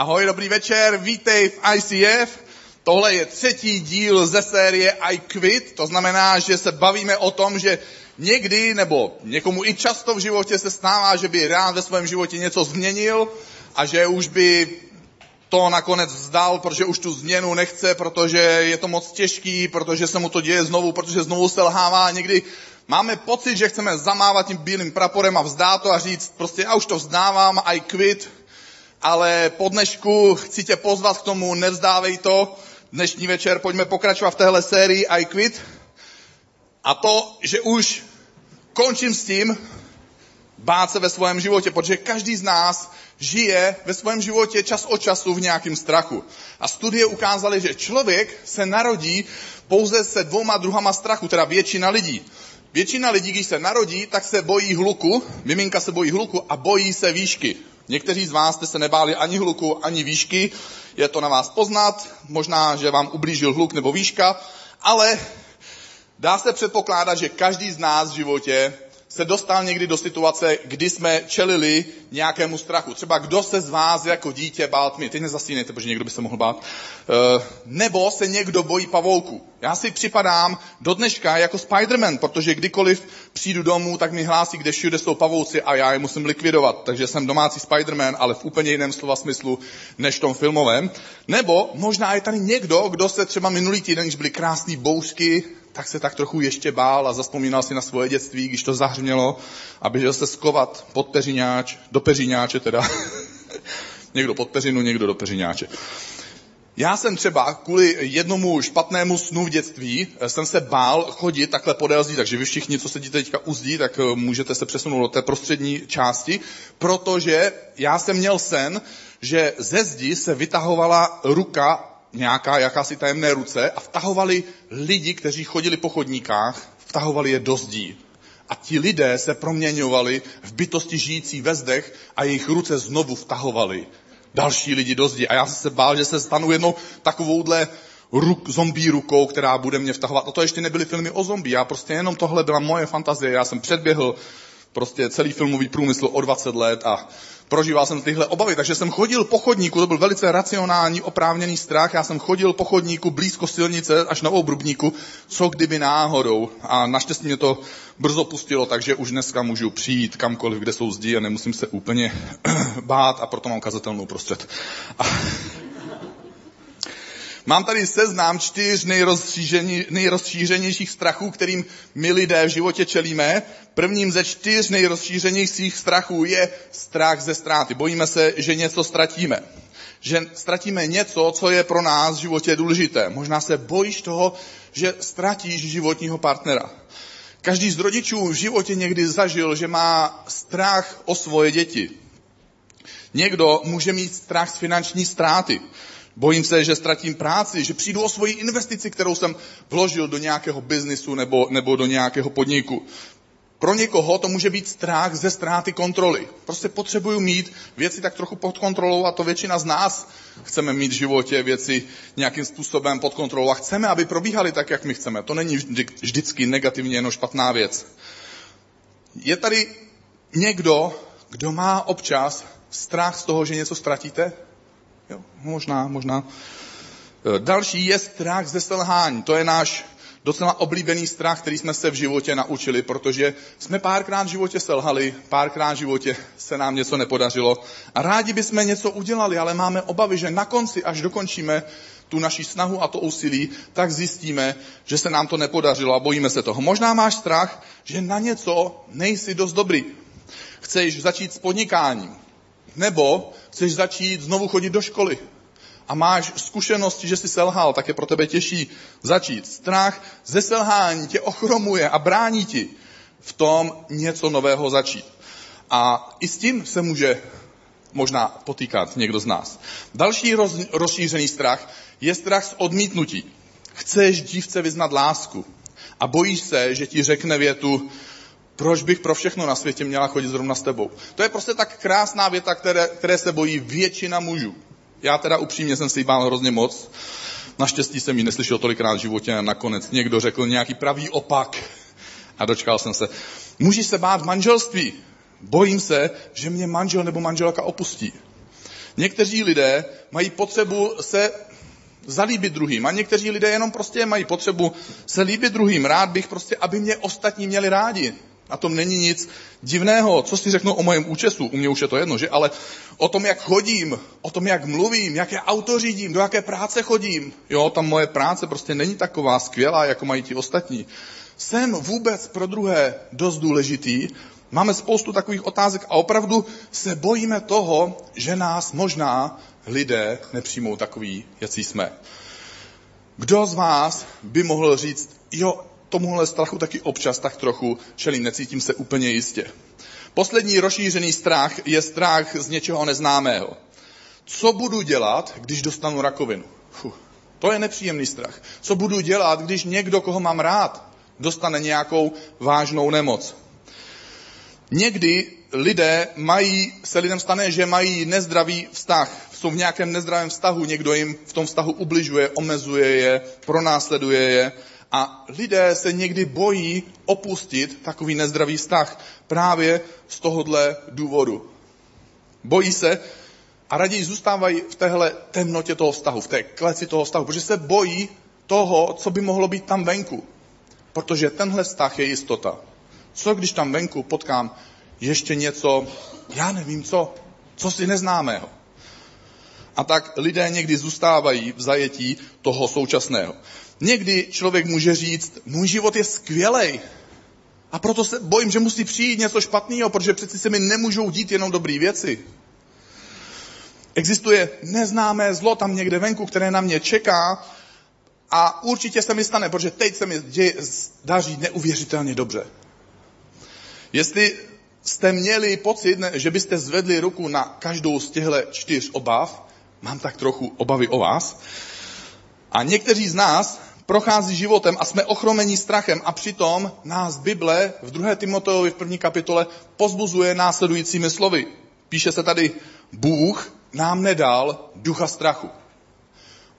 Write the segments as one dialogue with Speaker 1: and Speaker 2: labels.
Speaker 1: Ahoj, dobrý večer, vítej v ICF. Tohle je třetí díl ze série I Quit, to znamená, že se bavíme o tom, že někdy nebo někomu i často v životě se stává, že by rád ve svém životě něco změnil a že už by to nakonec vzdal, protože už tu změnu nechce, protože je to moc těžký, protože se mu to děje znovu, protože znovu selhává. Někdy máme pocit, že chceme zamávat tím bílým praporem a vzdát to a říct, prostě já už to vzdávám, I quit, ale po dnešku chci tě pozvat k tomu, nevzdávej to. Dnešní večer pojďme pokračovat v téhle sérii I quit. A to, že už končím s tím, bát se ve svém životě, protože každý z nás žije ve svém životě čas od času v nějakém strachu. A studie ukázaly, že člověk se narodí pouze se dvouma druhama strachu, teda většina lidí. Většina lidí, když se narodí, tak se bojí hluku, miminka se bojí hluku a bojí se výšky. Někteří z vás jste se nebáli ani hluku, ani výšky, je to na vás poznat, možná, že vám ublížil hluk nebo výška, ale dá se předpokládat, že každý z nás v životě se dostal někdy do situace, kdy jsme čelili nějakému strachu. Třeba kdo se z vás jako dítě bál tmy. Teď nezasínejte, protože někdo by se mohl bát. E, nebo se někdo bojí pavouku. Já si připadám do dneška jako Spider-Man, protože kdykoliv přijdu domů, tak mi hlásí, kde všude jsou pavouci a já je musím likvidovat. Takže jsem domácí Spider-Man, ale v úplně jiném slova smyslu než tom filmovém. Nebo možná je tady někdo, kdo se třeba minulý týden, když byly krásné bouřky, tak se tak trochu ještě bál a zaspomínal si na svoje dětství, když to zahřmělo a běžel se skovat pod peřiňáč, do peřiňáče teda. někdo pod peřinu, někdo do peřiňáče. Já jsem třeba kvůli jednomu špatnému snu v dětství eh, jsem se bál chodit takhle podél zdí, takže vy všichni, co sedíte teďka u zdí, tak eh, můžete se přesunout do té prostřední části, protože já jsem měl sen, že ze zdi se vytahovala ruka nějaká jakási tajemné ruce a vtahovali lidi, kteří chodili po chodníkách, vtahovali je do zdí. A ti lidé se proměňovali v bytosti žijící ve zdech a jejich ruce znovu vtahovali další lidi do zdi. A já se bál, že se stanu jednou takovouhle ruk, zombie rukou, která bude mě vtahovat. A to ještě nebyly filmy o zombie. Já prostě jenom tohle byla moje fantazie. Já jsem předběhl prostě celý filmový průmysl o 20 let a prožíval jsem tyhle obavy, takže jsem chodil po chodníku, to byl velice racionální, oprávněný strach, já jsem chodil po chodníku blízko silnice až na obrubníku, co kdyby náhodou. A naštěstí mě to brzo pustilo, takže už dneska můžu přijít kamkoliv, kde jsou zdi a nemusím se úplně bát a proto mám kazatelnou prostřed. A Mám tady seznám čtyř nejrozšířenějších strachů, kterým my lidé v životě čelíme. Prvním ze čtyř nejrozšířenějších strachů je strach ze ztráty. Bojíme se, že něco ztratíme. Že ztratíme něco, co je pro nás v životě důležité. Možná se bojíš toho, že ztratíš životního partnera. Každý z rodičů v životě někdy zažil, že má strach o svoje děti. Někdo může mít strach z finanční ztráty. Bojím se, že ztratím práci, že přijdu o svoji investici, kterou jsem vložil do nějakého biznisu nebo, nebo do nějakého podniku. Pro někoho to může být strach ze ztráty kontroly. Prostě potřebuju mít věci tak trochu pod kontrolou a to většina z nás chceme mít v životě věci nějakým způsobem pod kontrolou a chceme, aby probíhaly tak, jak my chceme. To není vždycky negativně jenom špatná věc. Je tady někdo, kdo má občas strach z toho, že něco ztratíte? Jo, možná, možná. E, další je strach ze selhání. To je náš docela oblíbený strach, který jsme se v životě naučili, protože jsme párkrát v životě selhali, párkrát v životě se nám něco nepodařilo a rádi bychom něco udělali, ale máme obavy, že na konci, až dokončíme tu naši snahu a to úsilí, tak zjistíme, že se nám to nepodařilo a bojíme se toho. Možná máš strach, že na něco nejsi dost dobrý. Chceš začít s podnikáním, nebo chceš začít znovu chodit do školy a máš zkušenosti, že jsi selhal, tak je pro tebe těžší začít. Strach ze selhání tě ochromuje a brání ti v tom něco nového začít. A i s tím se může možná potýkat někdo z nás. Další roz, rozšířený strach je strach z odmítnutí. Chceš dívce vyznat lásku a bojíš se, že ti řekne větu, proč bych pro všechno na světě měla chodit zrovna s tebou? To je prostě tak krásná věta, které, které se bojí většina mužů. Já teda upřímně jsem si bál hrozně moc. Naštěstí jsem ji neslyšel tolikrát v životě a nakonec někdo řekl nějaký pravý opak. A dočkal jsem se. Můžeš se bát manželství. Bojím se, že mě manžel nebo manželka opustí. Někteří lidé mají potřebu se zalíbit druhým a někteří lidé jenom prostě mají potřebu se líbit druhým. Rád bych prostě, aby mě ostatní měli rádi. Na tom není nic divného. Co si řeknu o mojem účesu? U mě už je to jedno, že? Ale o tom, jak chodím, o tom, jak mluvím, jaké auto řídím, do jaké práce chodím. Jo, tam moje práce prostě není taková skvělá, jako mají ti ostatní. Jsem vůbec pro druhé dost důležitý. Máme spoustu takových otázek a opravdu se bojíme toho, že nás možná lidé nepřijmou takový, jaký jsme. Kdo z vás by mohl říct, jo, tomuhle strachu taky občas tak trochu čelím, necítím se úplně jistě. Poslední rozšířený strach je strach z něčeho neznámého. Co budu dělat, když dostanu rakovinu? Fuh, to je nepříjemný strach. Co budu dělat, když někdo, koho mám rád, dostane nějakou vážnou nemoc? Někdy lidé mají, se lidem stane, že mají nezdravý vztah. Jsou v nějakém nezdravém vztahu, někdo jim v tom vztahu ubližuje, omezuje je, pronásleduje je a lidé se někdy bojí opustit takový nezdravý vztah právě z tohohle důvodu. Bojí se a raději zůstávají v téhle temnotě toho vztahu, v té kleci toho vztahu, protože se bojí toho, co by mohlo být tam venku. Protože tenhle vztah je jistota. Co když tam venku potkám ještě něco, já nevím co, co si neznámého. A tak lidé někdy zůstávají v zajetí toho současného. Někdy člověk může říct, můj život je skvělej. A proto se bojím, že musí přijít něco špatného, protože přeci se mi nemůžou dít jenom dobré věci. Existuje neznámé zlo tam někde venku, které na mě čeká a určitě se mi stane, protože teď se mi děje, daří neuvěřitelně dobře. Jestli jste měli pocit, že byste zvedli ruku na každou z těchto čtyř obav, mám tak trochu obavy o vás, a někteří z nás prochází životem a jsme ochromení strachem a přitom nás Bible v 2. Timoteovi v první kapitole pozbuzuje následujícími slovy. Píše se tady, Bůh nám nedal ducha strachu.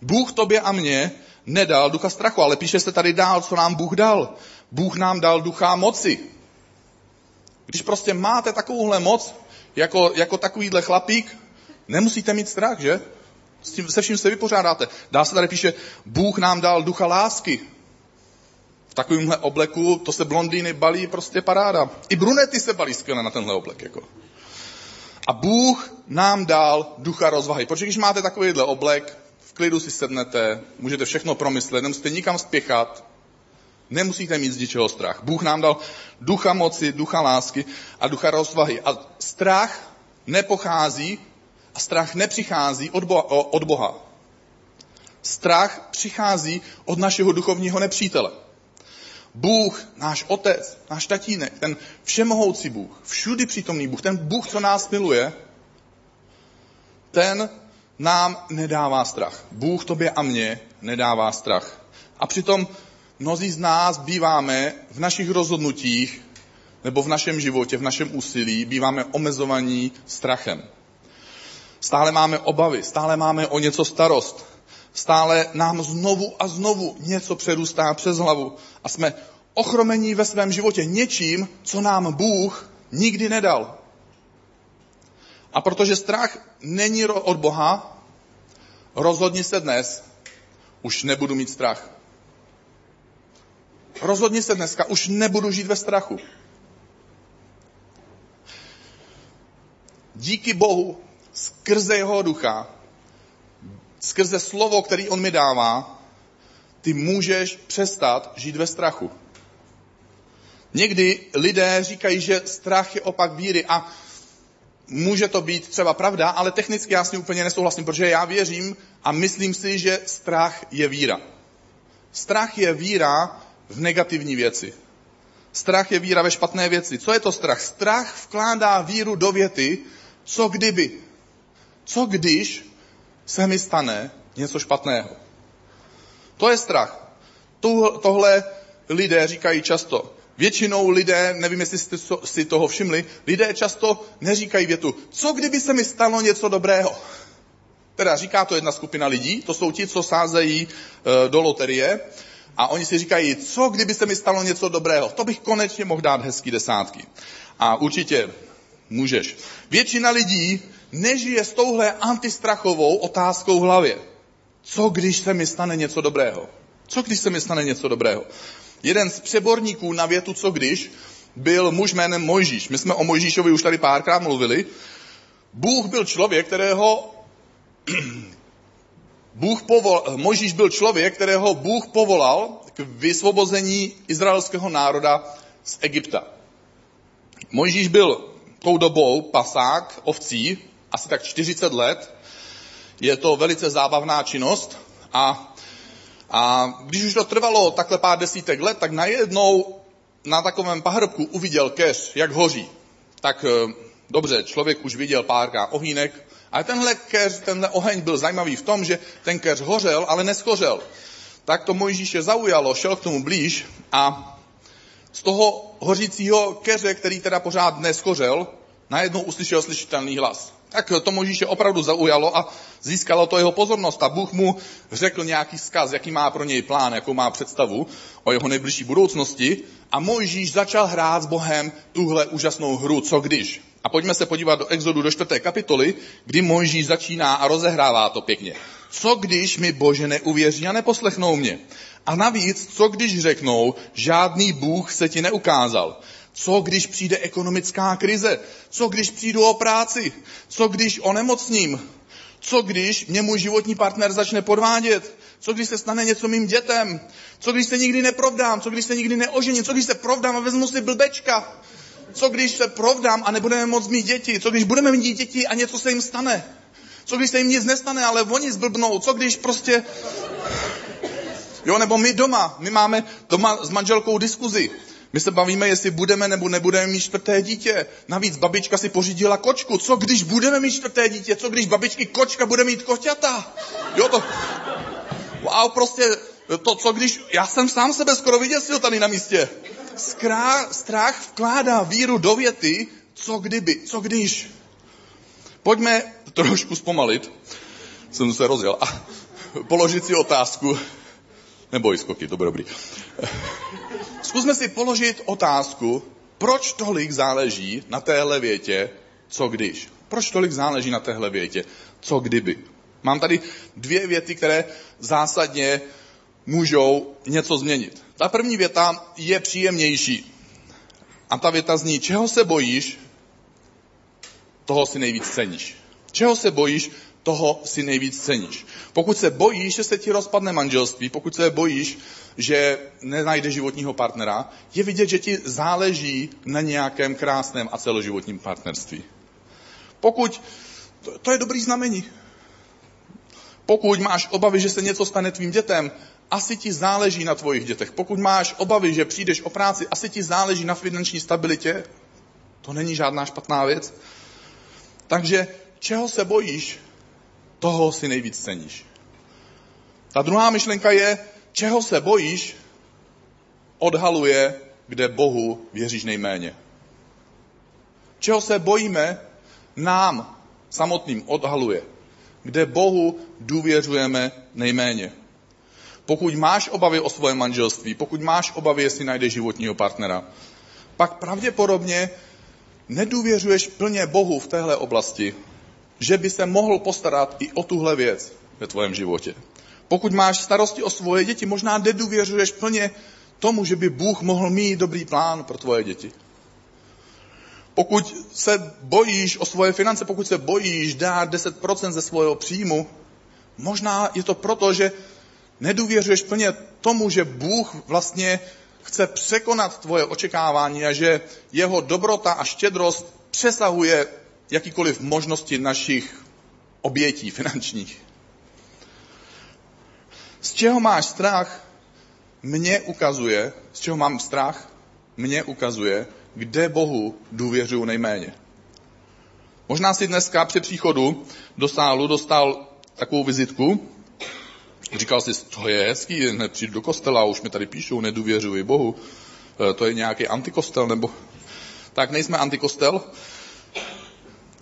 Speaker 1: Bůh tobě a mně nedal ducha strachu, ale píše se tady dál, co nám Bůh dal. Bůh nám dal ducha moci. Když prostě máte takovouhle moc, jako, jako takovýhle chlapík, nemusíte mít strach, že? S tím, se vším se vypořádáte. Dá se tady píše, Bůh nám dal ducha lásky. V takovémhle obleku to se blondýny balí prostě paráda. I brunety se balí skvěle na tenhle oblek. Jako. A Bůh nám dal ducha rozvahy. Protože když máte takovýhle oblek, v klidu si sednete, můžete všechno promyslet, nemusíte nikam spěchat, nemusíte mít z ničeho strach. Bůh nám dal ducha moci, ducha lásky a ducha rozvahy. A strach nepochází a strach nepřichází od Boha. Od Boha. Strach přichází od našeho duchovního nepřítele. Bůh, náš otec, náš tatínek, ten všemohoucí Bůh, všudy přítomný Bůh, ten Bůh, co nás miluje, ten nám nedává strach. Bůh tobě a mně nedává strach. A přitom mnozí z nás býváme v našich rozhodnutích nebo v našem životě, v našem úsilí, býváme omezovaní strachem. Stále máme obavy, stále máme o něco starost. Stále nám znovu a znovu něco přerůstá přes hlavu a jsme ochromení ve svém životě něčím, co nám Bůh nikdy nedal. A protože strach není od Boha, rozhodni se dnes, už nebudu mít strach. Rozhodni se dneska, už nebudu žít ve strachu. Díky Bohu skrze jeho ducha, skrze slovo, který on mi dává, ty můžeš přestat žít ve strachu. Někdy lidé říkají, že strach je opak víry a může to být třeba pravda, ale technicky já s tím úplně nesouhlasím, protože já věřím a myslím si, že strach je víra. Strach je víra v negativní věci. Strach je víra ve špatné věci. Co je to strach? Strach vkládá víru do věty, co kdyby. Co když se mi stane něco špatného? To je strach. Tohle lidé říkají často. Většinou lidé, nevím, jestli jste si toho všimli, lidé často neříkají větu, co kdyby se mi stalo něco dobrého. Teda říká to jedna skupina lidí, to jsou ti, co sázejí e, do loterie a oni si říkají, co kdyby se mi stalo něco dobrého, to bych konečně mohl dát hezký desátky. A určitě můžeš. Většina lidí nežije s touhle antistrachovou otázkou v hlavě. Co když se mi stane něco dobrého? Co když se mi stane něco dobrého? Jeden z přeborníků na větu co když byl muž jménem Mojžíš. My jsme o Mojžíšovi už tady párkrát mluvili. Bůh byl člověk, kterého Bůh povol, Mojžíš byl člověk, kterého Bůh povolal k vysvobození izraelského národa z Egypta. Mojžíš byl tou dobou pasák ovcí, asi tak 40 let. Je to velice zábavná činnost a, a když už to trvalo takhle pár desítek let, tak najednou na takovém pahrbku uviděl keř, jak hoří. Tak eh, dobře, člověk už viděl párkrát ohýnek, ale tenhle keř, tenhle oheň byl zajímavý v tom, že ten keř hořel, ale neschořel. Tak to Mojžíše zaujalo, šel k tomu blíž a z toho hořícího keře, který teda pořád neschořel, najednou uslyšel slyšitelný hlas. Tak to Možíše opravdu zaujalo a získalo to jeho pozornost a Bůh mu řekl nějaký vzkaz, jaký má pro něj plán, jakou má představu o jeho nejbližší budoucnosti a Mojžíš začal hrát s Bohem tuhle úžasnou hru, co když. A pojďme se podívat do Exodu do čtvrté kapitoly, kdy Mojžíš začíná a rozehrává to pěkně. Co když mi Bože neuvěří a neposlechnou mě? A navíc, co když řeknou, žádný Bůh se ti neukázal? Co když přijde ekonomická krize? Co když přijdu o práci? Co když onemocním? Co když mě můj životní partner začne podvádět? Co když se stane něco mým dětem? Co když se nikdy neprovdám? Co když se nikdy neožením? Co když se provdám a vezmu si blbečka? Co když se provdám a nebudeme moc mít děti? Co když budeme mít děti a něco se jim stane? Co když se jim nic nestane, ale oni zblbnou? Co když prostě... Jo, nebo my doma, my máme doma s manželkou diskuzi. My se bavíme, jestli budeme nebo nebudeme mít čtvrté dítě. Navíc babička si pořídila kočku. Co když budeme mít čtvrté dítě? Co když babičky kočka bude mít koťata? Jo, to... Wow, prostě to, co když... Já jsem sám sebe skoro vyděsil tady na místě. Skrá, strach vkládá víru do věty, co kdyby, co když. Pojďme trošku zpomalit. Jsem se rozjel. A položit si otázku. Neboj skoky, to bude dobrý. Zkusme si položit otázku, proč tolik záleží na téhle větě, co když? Proč tolik záleží na téhle větě, co kdyby? Mám tady dvě věty, které zásadně můžou něco změnit. Ta první věta je příjemnější. A ta věta zní, čeho se bojíš, toho si nejvíc ceníš. Čeho se bojíš, toho si nejvíc ceníš. Pokud se bojíš, že se ti rozpadne manželství, pokud se bojíš, že nenajde životního partnera, je vidět, že ti záleží na nějakém krásném a celoživotním partnerství. Pokud, to, to je dobrý znamení. Pokud máš obavy, že se něco stane tvým dětem, asi ti záleží na tvojich dětech. Pokud máš obavy, že přijdeš o práci, asi ti záleží na finanční stabilitě. To není žádná špatná věc. Takže čeho se bojíš, toho si nejvíc ceníš. Ta druhá myšlenka je, čeho se bojíš, odhaluje, kde Bohu věříš nejméně. Čeho se bojíme, nám samotným odhaluje, kde Bohu důvěřujeme nejméně. Pokud máš obavy o svoje manželství, pokud máš obavy, jestli najdeš životního partnera, pak pravděpodobně nedůvěřuješ plně Bohu v téhle oblasti, že by se mohl postarat i o tuhle věc ve tvém životě. Pokud máš starosti o svoje děti, možná nedůvěřuješ plně tomu, že by Bůh mohl mít dobrý plán pro tvoje děti. Pokud se bojíš o svoje finance, pokud se bojíš dát 10% ze svého příjmu, možná je to proto, že nedůvěřuješ plně tomu, že Bůh vlastně chce překonat tvoje očekávání a že jeho dobrota a štědrost přesahuje jakýkoliv možnosti našich obětí finančních. Z čeho máš strach, mě ukazuje, z čeho mám strach, mě ukazuje, kde Bohu důvěřuju nejméně. Možná si dneska při příchodu do sálu dostal takovou vizitku, říkal si, to je hezký, hned přijdu do kostela, už mi tady píšou, nedůvěřuji Bohu, e, to je nějaký antikostel, nebo... Tak nejsme antikostel,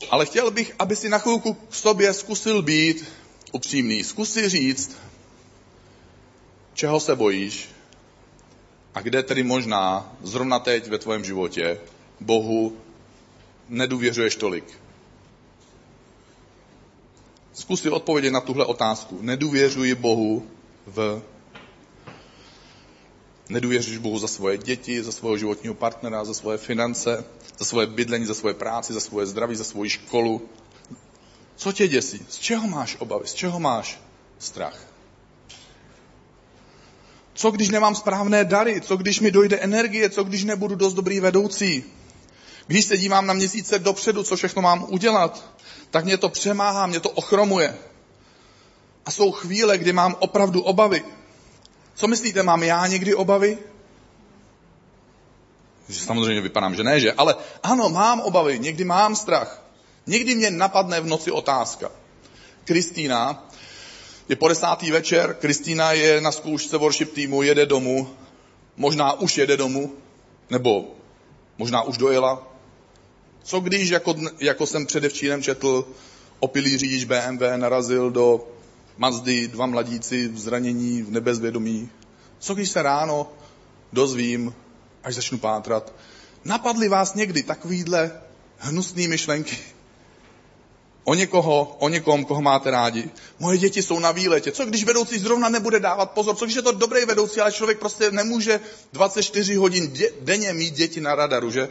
Speaker 1: ale chtěl bych, aby si na chvilku k sobě zkusil být upřímný. Zkus si říct, čeho se bojíš a kde tedy možná zrovna teď ve tvém životě Bohu nedůvěřuješ tolik? Zkus si odpovědět na tuhle otázku. Nedůvěřuji Bohu v... Nedůvěřuješ Bohu za svoje děti, za svého životního partnera, za svoje finance, za svoje bydlení, za svoje práci, za svoje zdraví, za svoji školu. Co tě děsí? Z čeho máš obavy? Z čeho máš strach? Co když nemám správné dary? Co když mi dojde energie? Co když nebudu dost dobrý vedoucí? Když se dívám na měsíce dopředu, co všechno mám udělat, tak mě to přemáhá, mě to ochromuje. A jsou chvíle, kdy mám opravdu obavy. Co myslíte, mám já někdy obavy? Že samozřejmě vypadám, že ne, že? Ale ano, mám obavy, někdy mám strach. Někdy mě napadne v noci otázka. Kristýna je po desátý večer, Kristýna je na zkoušce worship týmu, jede domů, možná už jede domů, nebo možná už dojela. Co když, jako, jako jsem předevčírem četl, opilý řidič BMW narazil do Mazdy, dva mladíci v zranění, v nebezvědomí. Co když se ráno dozvím, až začnu pátrat, napadly vás někdy takovýhle hnusný myšlenky? o někoho, o někom, koho máte rádi. Moje děti jsou na výletě. Co když vedoucí zrovna nebude dávat pozor? Co když je to dobrý vedoucí, ale člověk prostě nemůže 24 hodin denně mít děti na radaru, že?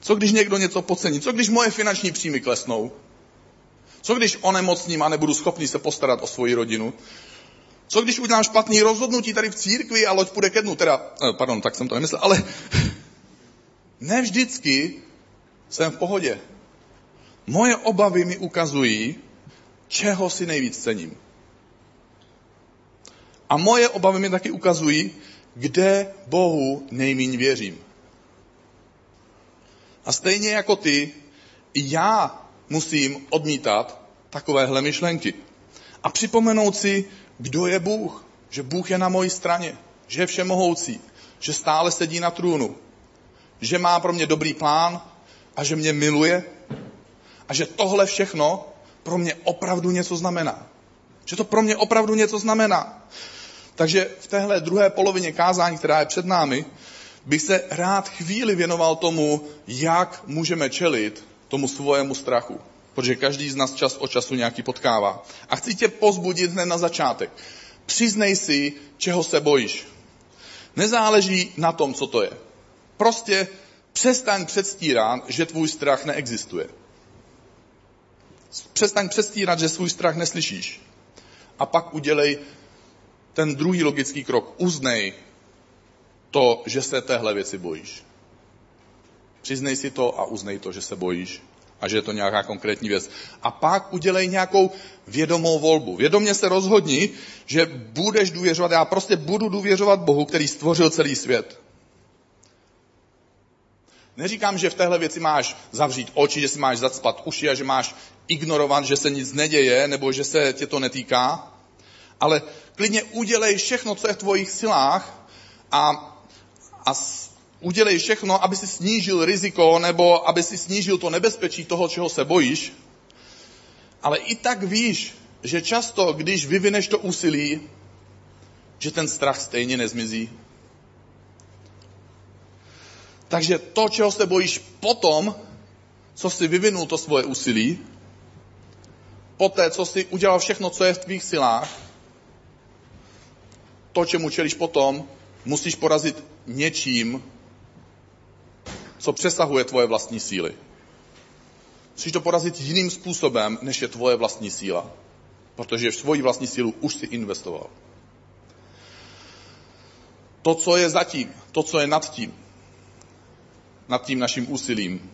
Speaker 1: Co když někdo něco podcení? Co když moje finanční příjmy klesnou? Co když onemocním a nebudu schopný se postarat o svoji rodinu? Co když udělám špatný rozhodnutí tady v církvi a loď půjde ke dnu? Teda, eh, pardon, tak jsem to nemyslel, ale ne vždycky jsem v pohodě. Moje obavy mi ukazují, čeho si nejvíc cením. A moje obavy mi taky ukazují, kde Bohu nejmíň věřím. A stejně jako ty, já musím odmítat takovéhle myšlenky. A připomenout si, kdo je Bůh. Že Bůh je na mojí straně. Že je všemohoucí. Že stále sedí na trůnu. Že má pro mě dobrý plán a že mě miluje a že tohle všechno pro mě opravdu něco znamená. Že to pro mě opravdu něco znamená. Takže v téhle druhé polovině kázání, která je před námi, bych se rád chvíli věnoval tomu, jak můžeme čelit tomu svojemu strachu. Protože každý z nás čas od času nějaký potkává. A chci tě pozbudit hned na začátek. Přiznej si, čeho se bojíš. Nezáleží na tom, co to je. Prostě přestaň předstírat, že tvůj strach neexistuje. Přestaň přestírat, že svůj strach neslyšíš. A pak udělej ten druhý logický krok. Uznej to, že se téhle věci bojíš. Přiznej si to a uznej to, že se bojíš a že je to nějaká konkrétní věc. A pak udělej nějakou vědomou volbu. Vědomě se rozhodni, že budeš důvěřovat. Já prostě budu důvěřovat Bohu, který stvořil celý svět. Neříkám, že v téhle věci máš zavřít oči, že si máš zacpat uši a že máš ignorovat, že se nic neděje nebo že se tě to netýká, ale klidně udělej všechno, co je v tvojich silách a, a udělej všechno, aby si snížil riziko nebo aby si snížil to nebezpečí toho, čeho se bojíš. Ale i tak víš, že často, když vyvineš to úsilí, že ten strach stejně nezmizí. Takže to, čeho se bojíš potom, co jsi vyvinul to svoje úsilí, poté, co jsi udělal všechno, co je v tvých silách, to, čemu čelíš potom, musíš porazit něčím, co přesahuje tvoje vlastní síly. Musíš to porazit jiným způsobem, než je tvoje vlastní síla. Protože v svoji vlastní sílu už si investoval. To, co je zatím, to, co je nad tím, nad tím naším úsilím,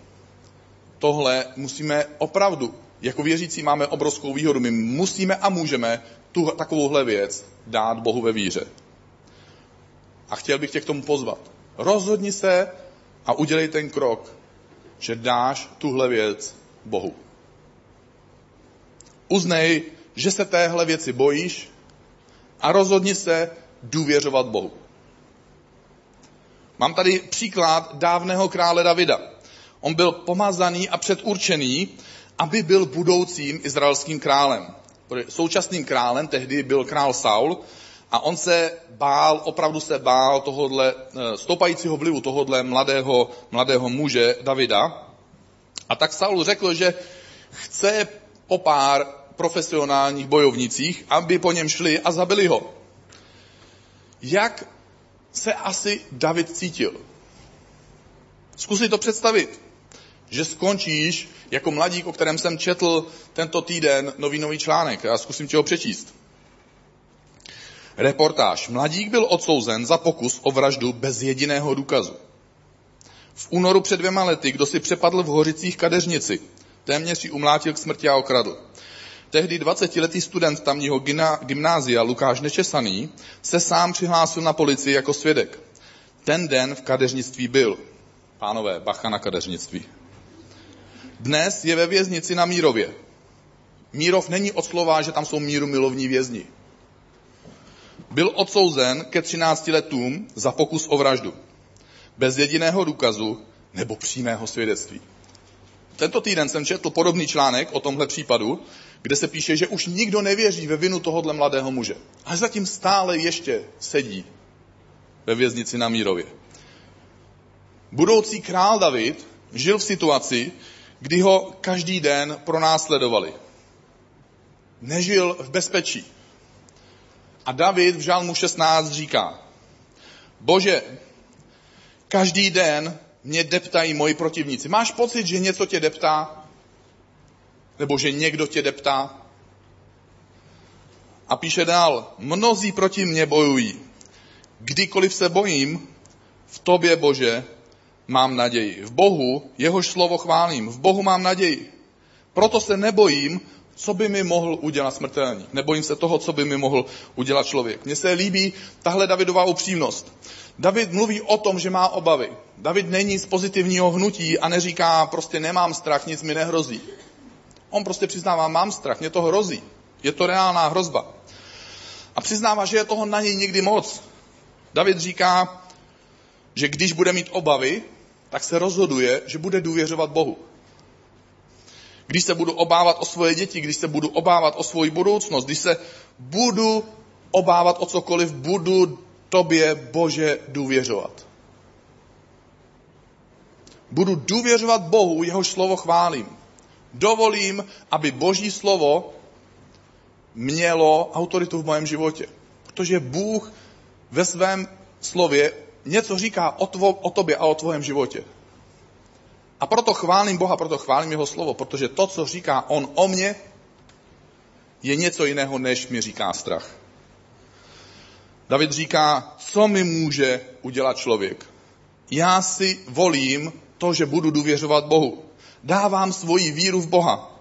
Speaker 1: tohle musíme opravdu jako věřící máme obrovskou výhodu. My musíme a můžeme tu takovouhle věc dát Bohu ve víře. A chtěl bych tě k tomu pozvat. Rozhodni se a udělej ten krok, že dáš tuhle věc Bohu. Uznej, že se téhle věci bojíš a rozhodni se důvěřovat Bohu. Mám tady příklad dávného krále Davida. On byl pomazaný a předurčený aby byl budoucím izraelským králem. Současným králem tehdy byl král Saul A on se bál, opravdu se bál tohodle, eh, stoupajícího vlivu tohodle mladého, mladého muže Davida. A tak Saul řekl, že chce po pár profesionálních bojovnicích, aby po něm šli a zabili ho. Jak se asi David cítil? Zkus si to představit, že skončíš jako mladík, o kterém jsem četl tento týden nový nový článek. Já zkusím ti ho přečíst. Reportáž. Mladík byl odsouzen za pokus o vraždu bez jediného důkazu. V únoru před dvěma lety, kdo si přepadl v Hořicích kadeřnici, téměř ji umlátil k smrti a okradl. Tehdy 20-letý student tamního gymnázia Lukáš Nečesaný se sám přihlásil na policii jako svědek. Ten den v kadeřnictví byl. Pánové, bacha na kadeřnictví. Dnes je ve věznici na Mírově. Mírov není od slova, že tam jsou míru milovní vězni. Byl odsouzen ke 13 letům za pokus o vraždu. Bez jediného důkazu nebo přímého svědectví. Tento týden jsem četl podobný článek o tomhle případu, kde se píše, že už nikdo nevěří ve vinu tohohle mladého muže. A zatím stále ještě sedí ve věznici na Mírově. Budoucí král David žil v situaci, kdy ho každý den pronásledovali. Nežil v bezpečí. A David v Žalmu 16 říká, Bože, každý den mě deptají moji protivníci. Máš pocit, že něco tě deptá? Nebo že někdo tě deptá? A píše dál, mnozí proti mně bojují. Kdykoliv se bojím, v tobě, Bože, mám naději. V Bohu, jehož slovo chválím, v Bohu mám naději. Proto se nebojím, co by mi mohl udělat smrtelník. Nebojím se toho, co by mi mohl udělat člověk. Mně se líbí tahle Davidová upřímnost. David mluví o tom, že má obavy. David není z pozitivního hnutí a neříká prostě nemám strach, nic mi nehrozí. On prostě přiznává, mám strach, mě to hrozí. Je to reálná hrozba. A přiznává, že je toho na něj nikdy moc. David říká, že když bude mít obavy, tak se rozhoduje, že bude důvěřovat Bohu. Když se budu obávat o svoje děti, když se budu obávat o svoji budoucnost, když se budu obávat o cokoliv, budu tobě, Bože, důvěřovat. Budu důvěřovat Bohu, jehož slovo chválím. Dovolím, aby Boží slovo mělo autoritu v mém životě. Protože Bůh ve svém slově něco říká o, tvo, o tobě a o tvojem životě. A proto chválím Boha, proto chválím jeho slovo, protože to, co říká on o mně, je něco jiného, než mi říká strach. David říká, co mi může udělat člověk. Já si volím to, že budu důvěřovat Bohu. Dávám svoji víru v Boha.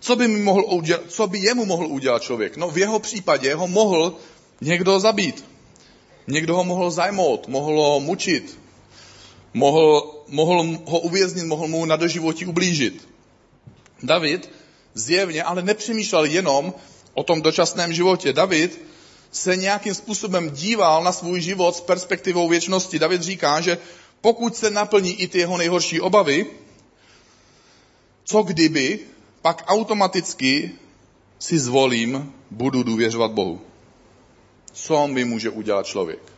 Speaker 1: Co by, mi mohl udělat, co by jemu mohl udělat člověk? No v jeho případě ho mohl někdo zabít. Někdo ho mohl zajmout, mohl ho mučit, mohl, mohl ho uvěznit, mohl mu na doživotí ublížit. David zjevně ale nepřemýšlel jenom o tom dočasném životě. David se nějakým způsobem díval na svůj život s perspektivou věčnosti. David říká, že pokud se naplní i ty jeho nejhorší obavy, co kdyby, pak automaticky si zvolím, budu důvěřovat Bohu. Co mi může udělat člověk?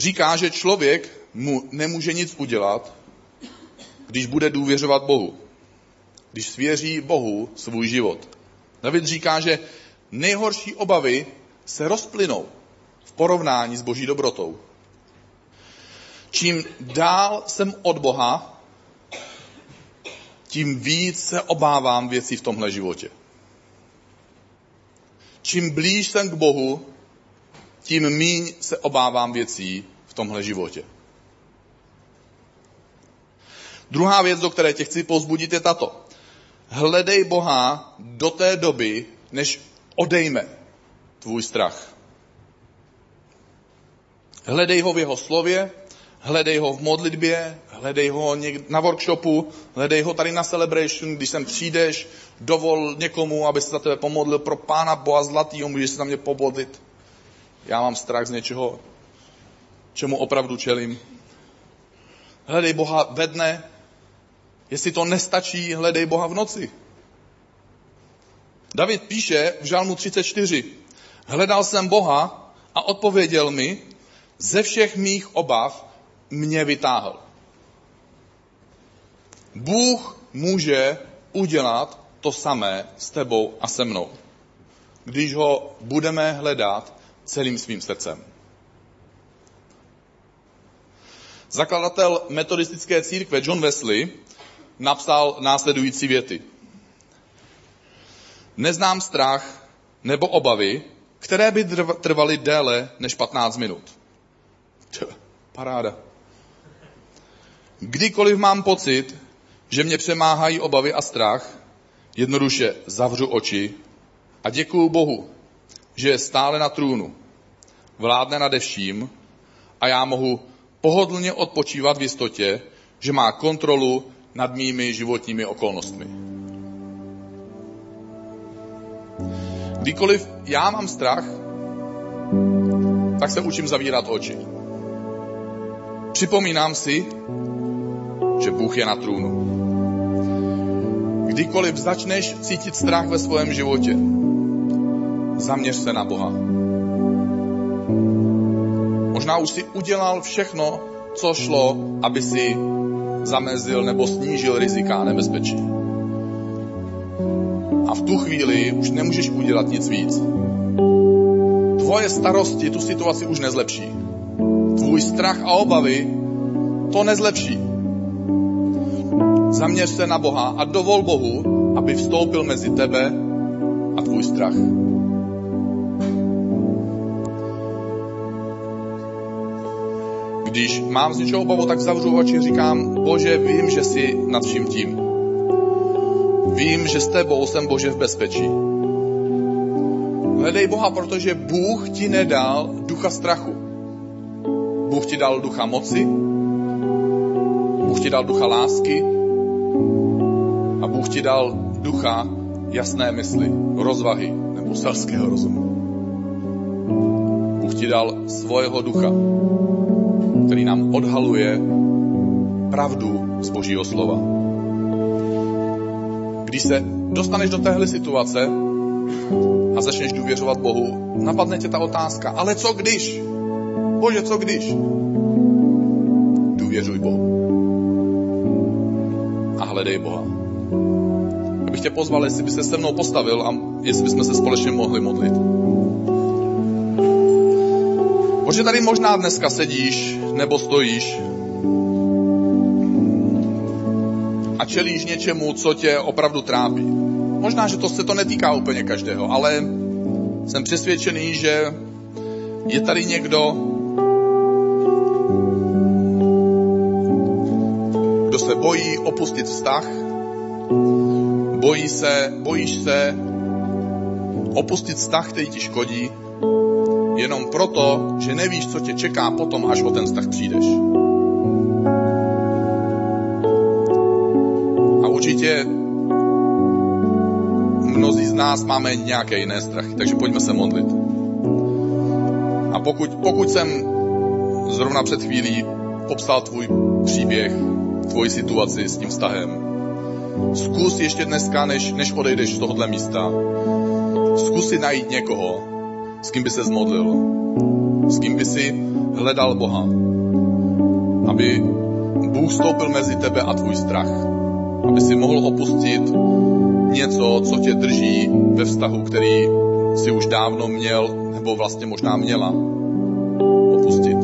Speaker 1: Říká, že člověk mu nemůže nic udělat, když bude důvěřovat Bohu. Když svěří Bohu svůj život. David říká, že nejhorší obavy se rozplynou v porovnání s boží dobrotou. Čím dál jsem od Boha, tím víc se obávám věcí v tomhle životě. Čím blíž jsem k Bohu, tím míň se obávám věcí v tomhle životě. Druhá věc, do které tě chci pozbudit, je tato. Hledej Boha do té doby, než odejme tvůj strach. Hledej ho v jeho slově, hledej ho v modlitbě, hledej ho na workshopu, hledej ho tady na celebration, když sem přijdeš, dovol někomu, aby se za tebe pomodlil pro Pána Boha zlatýho, můžeš se za mě pomodlit. Já mám strach z něčeho, čemu opravdu čelím. Hledej Boha ve dne, jestli to nestačí, hledej Boha v noci. David píše v Žalmu 34. Hledal jsem Boha a odpověděl mi, ze všech mých obav mě vytáhl. Bůh může udělat to samé s tebou a se mnou, když ho budeme hledat celým svým srdcem. Zakladatel metodistické církve John Wesley napsal následující věty. Neznám strach nebo obavy, které by trvaly déle než 15 minut. Paráda. Kdykoliv mám pocit, že mě přemáhají obavy a strach, jednoduše zavřu oči a děkuju Bohu, že je stále na trůnu, vládne nade vším a já mohu pohodlně odpočívat v jistotě, že má kontrolu nad mými životními okolnostmi. Kdykoliv já mám strach, tak se učím zavírat oči. Připomínám si, že Bůh je na trůnu. Kdykoliv začneš cítit strach ve svém životě, zaměř se na Boha. Možná už si udělal všechno, co šlo, aby si zamezil nebo snížil rizika a nebezpečí. A v tu chvíli už nemůžeš udělat nic víc. Tvoje starosti tu situaci už nezlepší. Tvůj strach a obavy to nezlepší. Zaměř se na Boha a dovol Bohu, aby vstoupil mezi tebe a tvůj strach. Když mám z něčeho obavu, tak zavřu oči a říkám, Bože, vím, že jsi nad vším tím. Vím, že s tebou jsem Bože v bezpečí. Hledej Boha, protože Bůh ti nedal ducha strachu. Bůh ti dal ducha moci, Bůh ti dal ducha lásky a Bůh ti dal ducha jasné mysli, rozvahy nebo selského rozumu. Bůh ti dal svého ducha, který nám odhaluje pravdu z Božího slova. Když se dostaneš do téhle situace a začneš důvěřovat Bohu, napadne tě ta otázka, ale co když? Bože, co když? Důvěřuj Bohu. A hledej Boha. Já bych tě pozval, jestli by se se mnou postavil a jestli bychom se společně mohli modlit. Bože, tady možná dneska sedíš nebo stojíš a čelíš něčemu, co tě opravdu trápí. Možná, že to se to netýká úplně každého, ale jsem přesvědčený, že je tady někdo, kdo se bojí opustit vztah, bojí se, bojíš se opustit vztah, který ti škodí, jenom proto, že nevíš, co tě čeká potom, až o ten vztah přijdeš. A určitě mnozí z nás máme nějaké jiné strachy, takže pojďme se modlit. A pokud, pokud jsem zrovna před chvílí popsal tvůj příběh, tvoji situaci s tím vztahem, zkus ještě dneska, než, než odejdeš z tohohle místa, zkus si najít někoho, s kým by se zmodlil, s kým by si hledal Boha, aby Bůh stoupil mezi tebe a tvůj strach, aby si mohl opustit něco, co tě drží ve vztahu, který si už dávno měl, nebo vlastně možná měla opustit.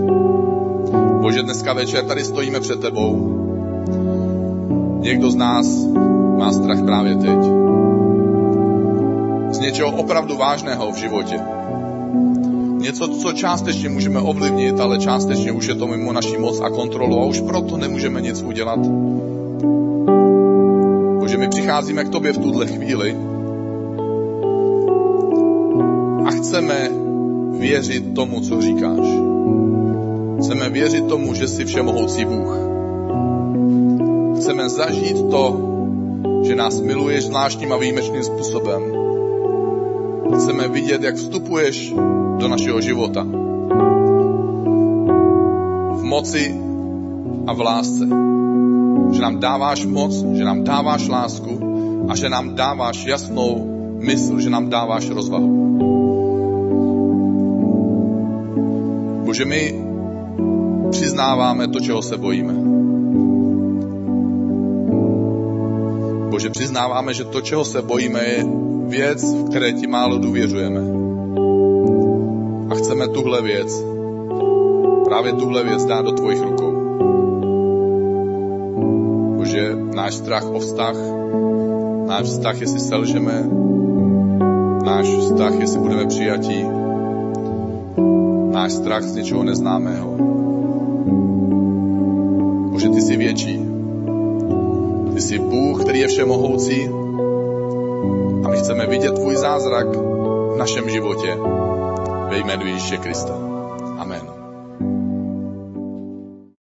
Speaker 1: Bože, dneska večer tady stojíme před tebou. Někdo z nás má strach právě teď. Z něčeho opravdu vážného v životě. Něco, co částečně můžeme ovlivnit, ale částečně už je to mimo naší moc a kontrolu a už proto nemůžeme nic udělat. Bože, my přicházíme k tobě v tuhle chvíli a chceme věřit tomu, co říkáš. Chceme věřit tomu, že jsi všemohoucí Bůh. Chceme zažít to, že nás miluješ zvláštním a výjimečným způsobem. Chceme vidět, jak vstupuješ do našeho života. V moci a v lásce. Že nám dáváš moc, že nám dáváš lásku a že nám dáváš jasnou mysl, že nám dáváš rozvahu. Bože, my přiznáváme to, čeho se bojíme. Bože, přiznáváme, že to, čeho se bojíme, je věc, v které ti málo důvěřujeme. A chceme tuhle věc, právě tuhle věc dát do tvojich rukou. Bože, náš strach o vztah, náš vztah, jestli selžeme, náš vztah, jestli budeme přijatí, náš strach z něčeho neznámého. Bože, ty jsi větší. Ty jsi Bůh, který je všemohoucí chceme vidět tvůj zázrak v našem životě ve jménu Ježíše Krista.